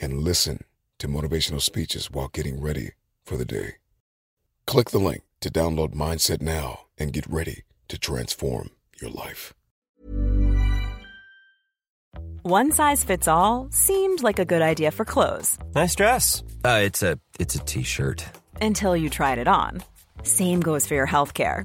and listen to motivational speeches while getting ready for the day. Click the link to download Mindset now and get ready to transform your life. One size fits all seemed like a good idea for clothes Nice dress. Uh, it's a it's a t-shirt. until you tried it on. Same goes for your healthcare.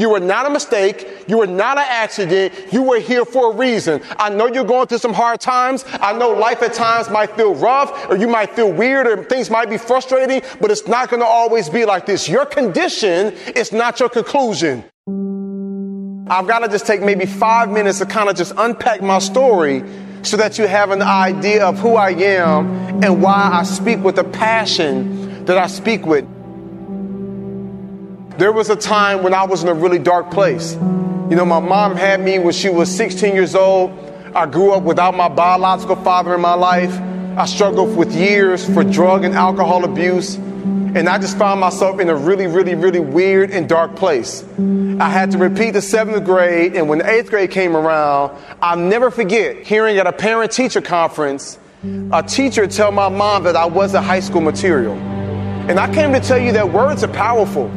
You were not a mistake. You were not an accident. You were here for a reason. I know you're going through some hard times. I know life at times might feel rough or you might feel weird or things might be frustrating, but it's not going to always be like this. Your condition is not your conclusion. I've got to just take maybe five minutes to kind of just unpack my story so that you have an idea of who I am and why I speak with the passion that I speak with. There was a time when I was in a really dark place. You know, my mom had me when she was 16 years old. I grew up without my biological father in my life. I struggled with years for drug and alcohol abuse. And I just found myself in a really, really, really weird and dark place. I had to repeat the seventh grade, and when the eighth grade came around, I'll never forget hearing at a parent teacher conference a teacher tell my mom that I wasn't high school material. And I came to tell you that words are powerful.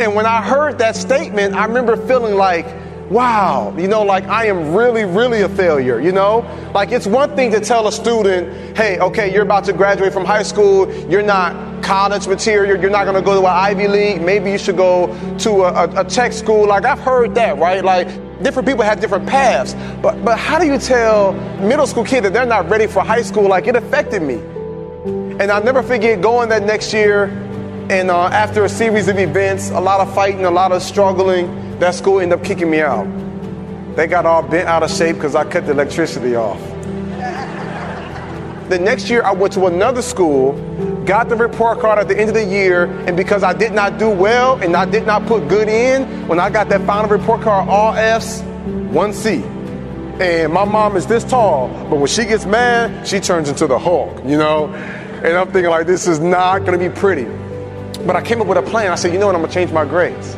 And when I heard that statement, I remember feeling like, wow, you know, like I am really, really a failure, you know? Like it's one thing to tell a student, hey, okay, you're about to graduate from high school, you're not college material, you're not gonna go to an Ivy League, maybe you should go to a, a, a tech school. Like I've heard that, right? Like different people have different paths. But but how do you tell middle school kid that they're not ready for high school? Like it affected me. And I'll never forget going that next year and uh, after a series of events, a lot of fighting, a lot of struggling, that school ended up kicking me out. They got all bent out of shape because I cut the electricity off. The next year, I went to another school, got the report card at the end of the year, and because I did not do well and I did not put good in, when I got that final report card, all F's, one C. And my mom is this tall, but when she gets mad, she turns into the Hulk, you know? And I'm thinking, like, this is not gonna be pretty. But I came up with a plan. I said, you know what, I'm gonna change my grades.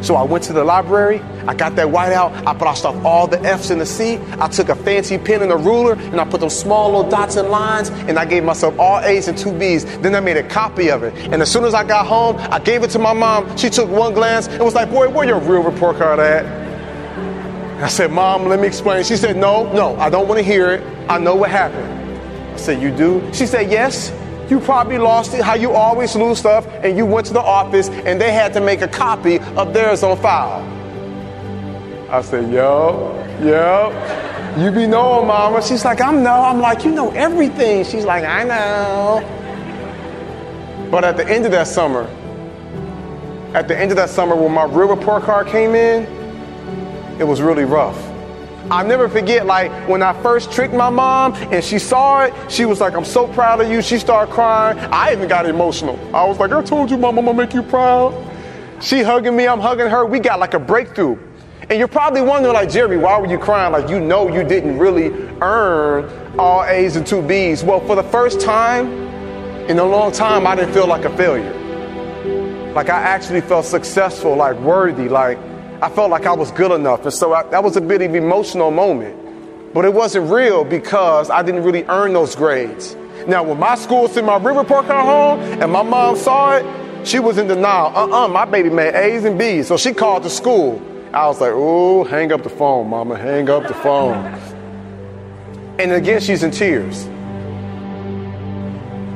So I went to the library, I got that whiteout, I crossed off all the F's and the C, I took a fancy pen and a ruler, and I put those small little dots and lines, and I gave myself all A's and two B's. Then I made a copy of it. And as soon as I got home, I gave it to my mom. She took one glance and was like, boy, where your real report card at? I said, Mom, let me explain. She said, No, no, I don't want to hear it. I know what happened. I said, You do? She said, Yes. You probably lost it, how you always lose stuff, and you went to the office and they had to make a copy of theirs on file. I said, Yo, yo, you be knowing, Mama. She's like, I'm no. I'm like, You know everything. She's like, I know. But at the end of that summer, at the end of that summer, when my real report card came in, it was really rough. I'll never forget, like, when I first tricked my mom and she saw it, she was like, I'm so proud of you. She started crying. I even got emotional. I was like, I told you, mom, I'm gonna make you proud. She hugging me, I'm hugging her. We got like a breakthrough. And you're probably wondering, like, Jeremy, why were you crying? Like, you know you didn't really earn all A's and two B's. Well, for the first time in a long time, I didn't feel like a failure. Like, I actually felt successful, like, worthy, like, I felt like I was good enough. And so I, that was a bit of an emotional moment. But it wasn't real because I didn't really earn those grades. Now, when my school sent my report card home and my mom saw it, she was in denial. Uh-uh, my baby made A's and B's. So she called the school. I was like, ooh, hang up the phone, mama, hang up the phone. And again, she's in tears.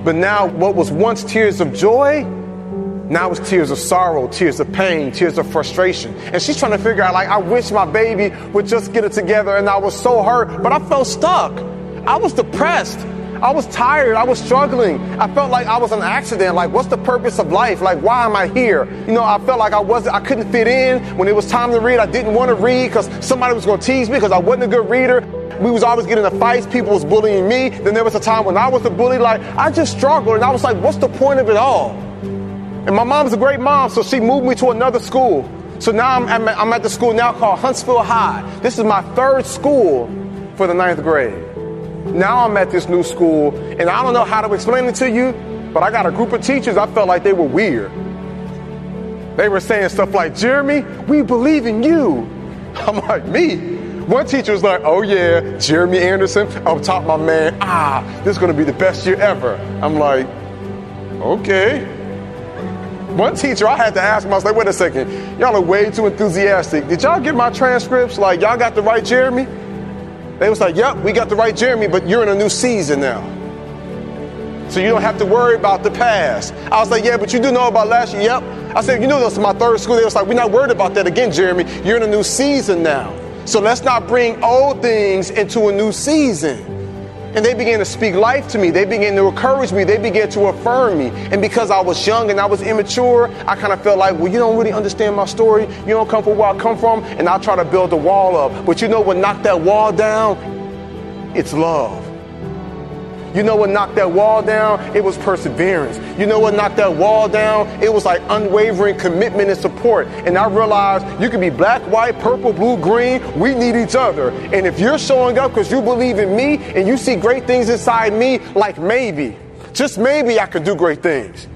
But now, what was once tears of joy now it's tears of sorrow, tears of pain, tears of frustration. And she's trying to figure out, like, I wish my baby would just get it together. And I was so hurt, but I felt stuck. I was depressed. I was tired. I was struggling. I felt like I was an accident. Like, what's the purpose of life? Like, why am I here? You know, I felt like I wasn't, I couldn't fit in. When it was time to read, I didn't want to read because somebody was going to tease me because I wasn't a good reader. We was always getting into fights. People was bullying me. Then there was a time when I was the bully. Like, I just struggled. And I was like, what's the point of it all? And my mom's a great mom, so she moved me to another school. So now I'm, I'm, at the school now called Huntsville High. This is my third school for the ninth grade. Now I'm at this new school, and I don't know how to explain it to you, but I got a group of teachers, I felt like they were weird. They were saying stuff like, Jeremy, we believe in you. I'm like, me? One teacher was like, oh yeah, Jeremy Anderson, up top my man, ah, this is gonna be the best year ever. I'm like, okay. One teacher, I had to ask him, I was like, wait a second, y'all are way too enthusiastic. Did y'all get my transcripts? Like, y'all got the right Jeremy? They was like, yep, we got the right Jeremy, but you're in a new season now. So you don't have to worry about the past. I was like, yeah, but you do know about last year. Yep. I said, you know, this is my third school. They was like, we're not worried about that again, Jeremy. You're in a new season now. So let's not bring old things into a new season. And they began to speak life to me. They began to encourage me. They began to affirm me. And because I was young and I was immature, I kind of felt like, well, you don't really understand my story. You don't come from where I come from. And I'll try to build a wall up. But you know what knocked that wall down? It's love. You know what knocked that wall down? It was perseverance. You know what knocked that wall down? It was like unwavering commitment and support. And I realized you can be black, white, purple, blue, green. We need each other. And if you're showing up because you believe in me and you see great things inside me, like maybe, just maybe I could do great things.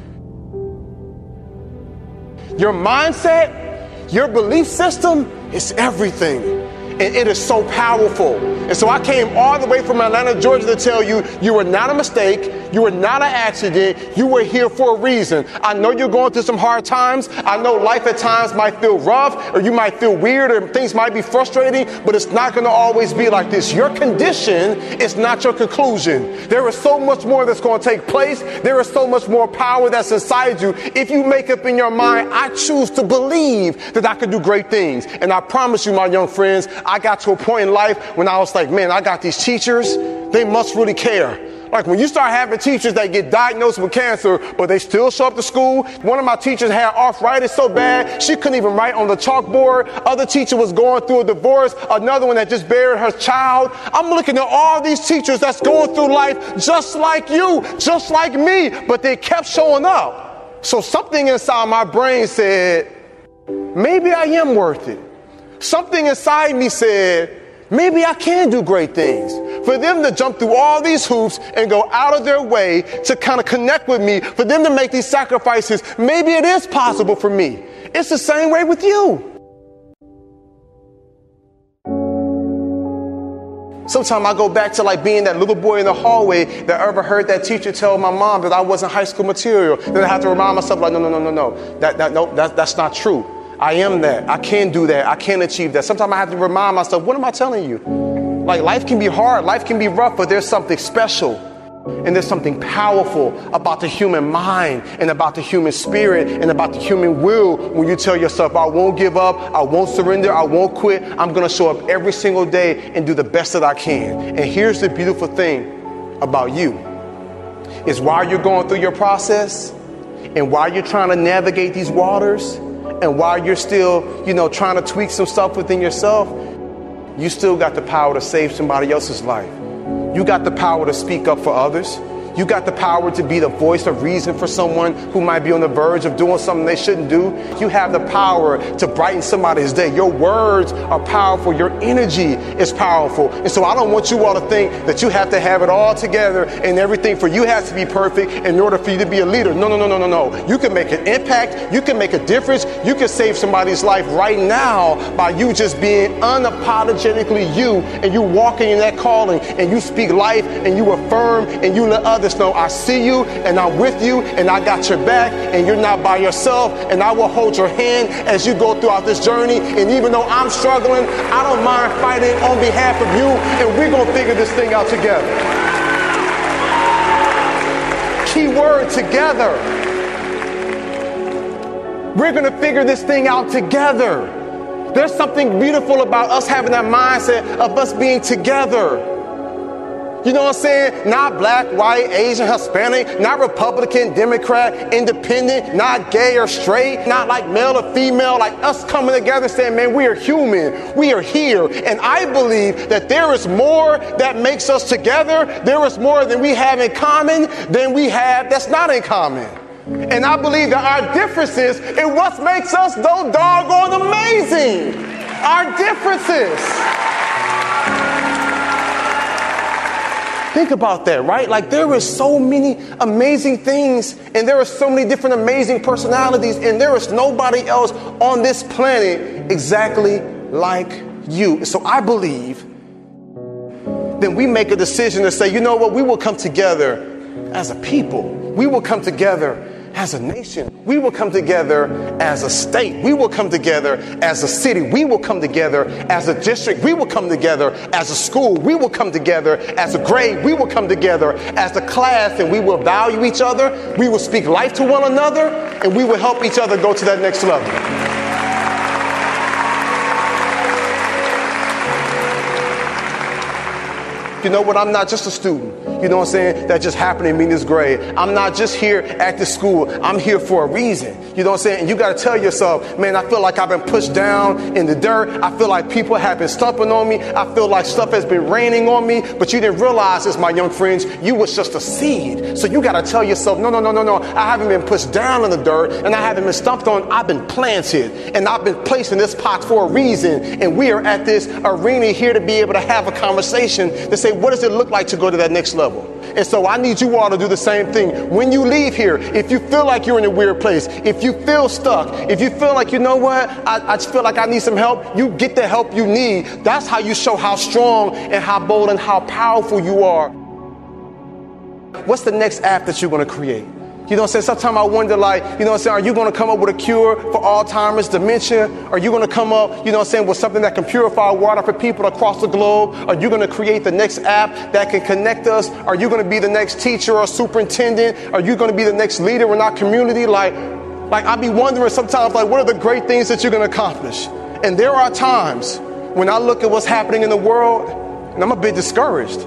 Your mindset, your belief system is everything and it is so powerful. And so I came all the way from Atlanta, Georgia to tell you you were not a mistake, you were not an accident, you were here for a reason. I know you're going through some hard times. I know life at times might feel rough or you might feel weird or things might be frustrating, but it's not going to always be like this. Your condition is not your conclusion. There is so much more that's going to take place. There is so much more power that's inside you. If you make up in your mind, I choose to believe that I can do great things. And I promise you, my young friends, I got to a point in life when I was like, man, I got these teachers. They must really care. Like when you start having teachers that get diagnosed with cancer, but they still show up to school. One of my teachers had arthritis so bad she couldn't even write on the chalkboard. Other teacher was going through a divorce. Another one that just buried her child. I'm looking at all these teachers that's going through life just like you, just like me, but they kept showing up. So something inside my brain said, maybe I am worth it something inside me said, maybe I can do great things. For them to jump through all these hoops and go out of their way to kind of connect with me, for them to make these sacrifices, maybe it is possible for me. It's the same way with you. Sometimes I go back to like being that little boy in the hallway that ever heard that teacher tell my mom that I wasn't high school material. Then I have to remind myself, like, no, no, no, no, no. That, that, no, that, that's not true. I am that. I can do that. I can achieve that. Sometimes I have to remind myself, what am I telling you? Like life can be hard, life can be rough, but there's something special and there's something powerful about the human mind and about the human spirit and about the human will when you tell yourself, I won't give up, I won't surrender, I won't quit. I'm going to show up every single day and do the best that I can. And here's the beautiful thing about you is while you're going through your process and while you're trying to navigate these waters and while you're still, you know, trying to tweak some stuff within yourself, you still got the power to save somebody else's life. You got the power to speak up for others. You got the power to be the voice of reason for someone who might be on the verge of doing something they shouldn't do. You have the power to brighten somebody's day. Your words are powerful. Your energy is powerful. And so I don't want you all to think that you have to have it all together and everything for you has to be perfect in order for you to be a leader. No, no, no, no, no, no. You can make an impact. You can make a difference. You can save somebody's life right now by you just being unapologetically you and you walking in that calling and you speak life and you affirm and you let others others know I see you and I'm with you and I got your back and you're not by yourself and I will hold your hand as you go throughout this journey. And even though I'm struggling, I don't mind fighting on behalf of you and we're going to figure this thing out together. Key word together. We're going to figure this thing out together. There's something beautiful about us having that mindset of us being together. You know what I'm saying? Not black, white, Asian, Hispanic, not Republican, Democrat, independent, not gay or straight, not like male or female, like us coming together saying, man, we are human. We are here. And I believe that there is more that makes us together. There is more than we have in common than we have that's not in common. And I believe that our differences is what makes us so doggone amazing. Our differences. Think about that, right? Like there is so many amazing things and there are so many different amazing personalities and there is nobody else on this planet exactly like you. So I believe then we make a decision to say, you know what, we will come together as a people. We will come together as a nation. We will come together as a state. We will come together as a city. We will come together as a district. We will come together as a school. We will come together as a grade. We will come together as a class and we will value each other. We will speak life to one another and we will help each other go to that next level. You know what? I'm not just a student. You know what I'm saying? That just happened in this grade. I'm not just here at the school. I'm here for a reason. You know what I'm saying? And you got to tell yourself, man, I feel like I've been pushed down in the dirt. I feel like people have been stumping on me. I feel like stuff has been raining on me. But you didn't realize this, my young friends. You was just a seed. So you got to tell yourself, no, no, no, no, no. I haven't been pushed down in the dirt and I haven't been stumped on. I've been planted and I've been placed in this pot for a reason. And we are at this arena here to be able to have a conversation to say, what does it look like to go to that next level? And so I need you all to do the same thing. When you leave here, if you feel like you're in a weird place, if you feel stuck, if you feel like, you know what, I, I just feel like I need some help, you get the help you need. That's how you show how strong and how bold and how powerful you are. What's the next app that you're going to create? You know what I'm saying? Sometimes I wonder, like, you know what I'm saying? Are you going to come up with a cure for Alzheimer's, dementia? Are you going to come up, you know what I'm saying, with something that can purify water for people across the globe? Are you going to create the next app that can connect us? Are you going to be the next teacher or superintendent? Are you going to be the next leader in our community? Like, like I be wondering sometimes, like, what are the great things that you're going to accomplish? And there are times when I look at what's happening in the world, and I'm a bit discouraged.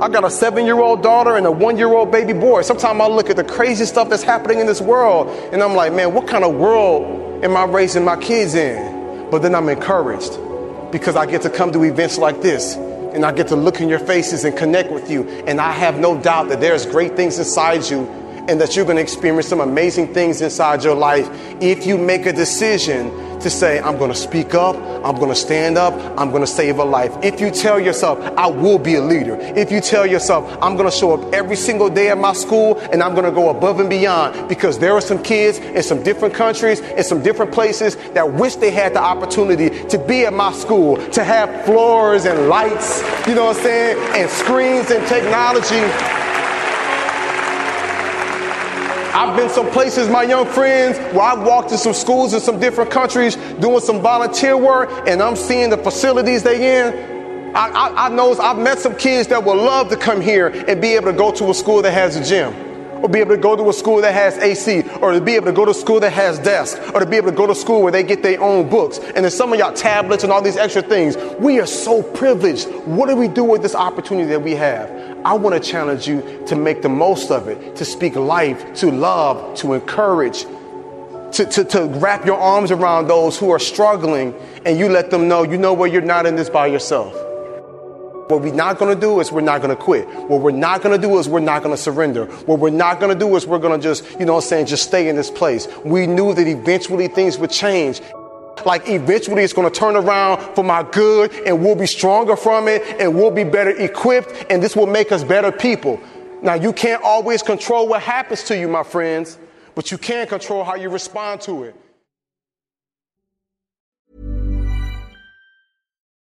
I got a seven year old daughter and a one year old baby boy. Sometimes I look at the crazy stuff that's happening in this world and I'm like, man, what kind of world am I raising my kids in? But then I'm encouraged because I get to come to events like this and I get to look in your faces and connect with you. And I have no doubt that there's great things inside you and that you're going to experience some amazing things inside your life if you make a decision to say, I'm going to speak up, I'm going to stand up, I'm going to save a life. If you tell yourself, I will be a leader, if you tell yourself, I'm going to show up every single day at my school and I'm going to go above and beyond because there are some kids in some different countries, in some different places that wish they had the opportunity to be at my school, to have floors and lights, you know what I'm saying, and screens and technology I've been some places, my young friends, where I've walked to some schools in some different countries doing some volunteer work, and I'm seeing the facilities they in. I, I, I know I've met some kids that would love to come here and be able to go to a school that has a gym or be able to go to a school that has AC, or to be able to go to a school that has desks, or to be able to go to school where they get their own books. And then some of y'all tablets and all these extra things. We are so privileged. What do we do with this opportunity that we have? I want to challenge you to make the most of it, to speak life, to love, to encourage, to, to, to wrap your arms around those who are struggling, and you let them know, you know where you're not in this by yourself. What we're not going to do is we're not going to quit. What we're not going to do is we're not going to surrender. What we're not going to do is we're going to just, you know I'm saying, just stay in this place. We knew that eventually things would change. Like eventually it's going to turn around for my good and we'll be stronger from it and we'll be better equipped and this will make us better people. Now you can't always control what happens to you, my friends, but you can control how you respond to it.